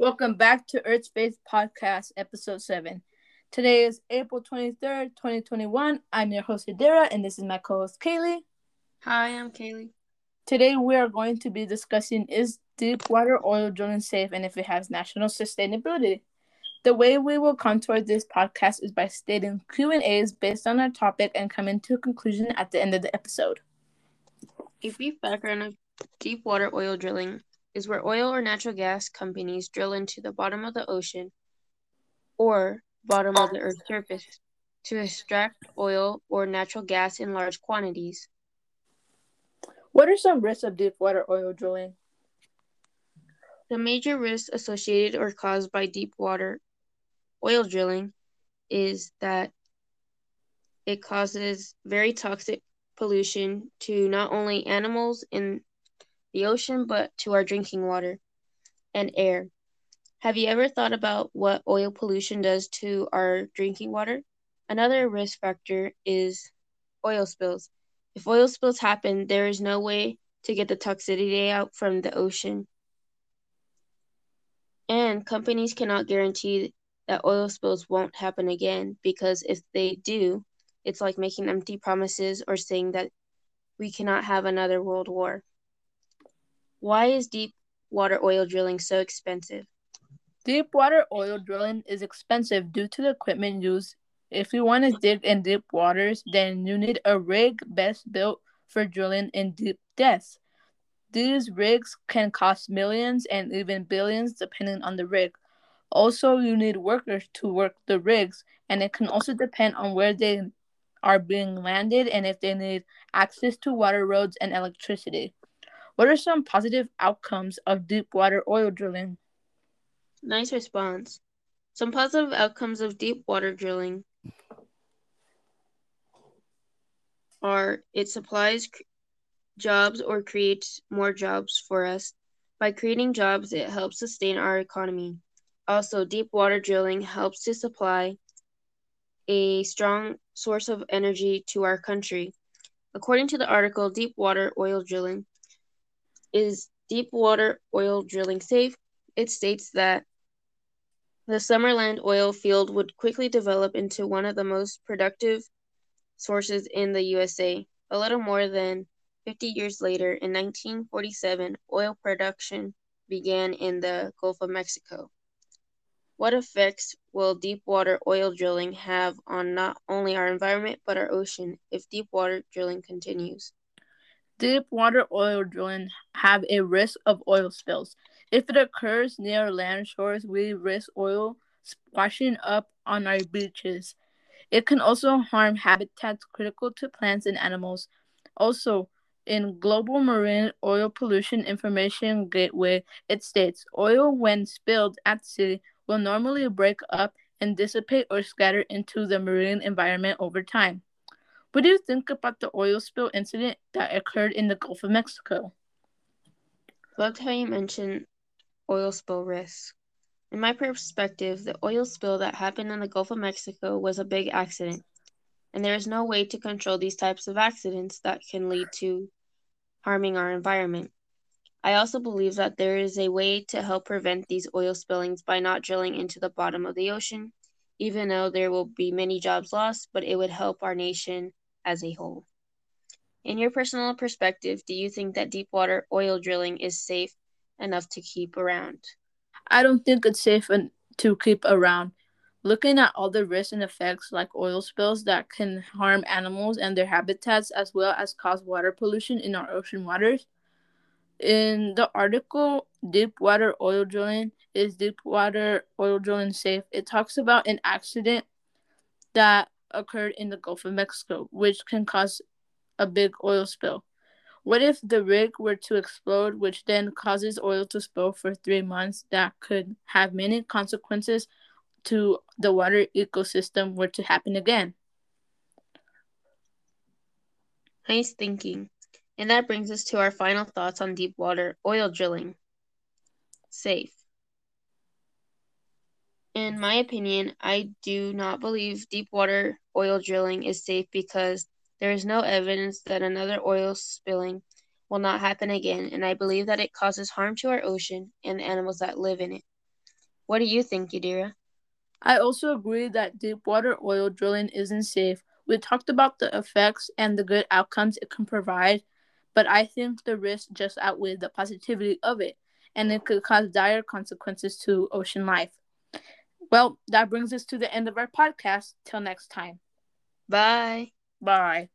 Welcome back to Earth Space Podcast, Episode 7. Today is April 23rd, 2021. I'm your host, Adira, and this is my co host, Kaylee. Hi, I'm Kaylee. Today, we are going to be discussing is deep water oil drilling safe and if it has national sustainability. The way we will contour this podcast is by stating Q&As based on our topic and coming to a conclusion at the end of the episode. A brief background of deep water oil drilling is where oil or natural gas companies drill into the bottom of the ocean or bottom of the Earth's surface to extract oil or natural gas in large quantities. What are some risks of deep water oil drilling? The major risks associated or caused by deep water oil drilling is that it causes very toxic pollution to not only animals in the ocean, but to our drinking water and air. Have you ever thought about what oil pollution does to our drinking water? Another risk factor is oil spills. If oil spills happen, there is no way to get the toxicity out from the ocean. And companies cannot guarantee that oil spills won't happen again because if they do, it's like making empty promises or saying that we cannot have another world war. Why is deep water oil drilling so expensive? Deep water oil drilling is expensive due to the equipment used. If you want to dig in deep waters, then you need a rig best built for drilling in deep depths. These rigs can cost millions and even billions depending on the rig. Also, you need workers to work the rigs, and it can also depend on where they are being landed and if they need access to water roads and electricity. What are some positive outcomes of deep water oil drilling? Nice response. Some positive outcomes of deep water drilling are it supplies jobs or creates more jobs for us. By creating jobs, it helps sustain our economy. Also, deep water drilling helps to supply a strong source of energy to our country. According to the article, deep water oil drilling is deep water oil drilling safe? It states that the Summerland oil field would quickly develop into one of the most productive sources in the USA. A little more than 50 years later, in 1947, oil production began in the Gulf of Mexico. What effects will deep water oil drilling have on not only our environment but our ocean if deep water drilling continues? Deep water oil drilling have a risk of oil spills. If it occurs near land shores, we risk oil splashing up on our beaches. It can also harm habitats critical to plants and animals. Also, in Global Marine Oil Pollution Information Gateway, it states oil, when spilled at sea, will normally break up and dissipate or scatter into the marine environment over time. What do you think about the oil spill incident that occurred in the Gulf of Mexico? Loved how you mentioned oil spill risk. In my perspective, the oil spill that happened in the Gulf of Mexico was a big accident, and there is no way to control these types of accidents that can lead to harming our environment. I also believe that there is a way to help prevent these oil spillings by not drilling into the bottom of the ocean, even though there will be many jobs lost, but it would help our nation as a whole. In your personal perspective, do you think that deep water oil drilling is safe enough to keep around? I don't think it's safe to keep around. Looking at all the risks and effects like oil spills that can harm animals and their habitats as well as cause water pollution in our ocean waters. In the article Deep Water Oil Drilling is Deep Water Oil Drilling Safe? It talks about an accident that occurred in the Gulf of Mexico, which can cause a big oil spill. What if the rig were to explode, which then causes oil to spill for three months? That could have many consequences to the water ecosystem were to happen again. Nice thinking. And that brings us to our final thoughts on deep water oil drilling. Safe. In my opinion, I do not believe deep water oil drilling is safe because there is no evidence that another oil spilling will not happen again, and I believe that it causes harm to our ocean and the animals that live in it. What do you think, Yadira? I also agree that deep water oil drilling isn't safe. We talked about the effects and the good outcomes it can provide, but I think the risks just outweigh the positivity of it, and it could cause dire consequences to ocean life. Well, that brings us to the end of our podcast. Till next time. Bye. Bye.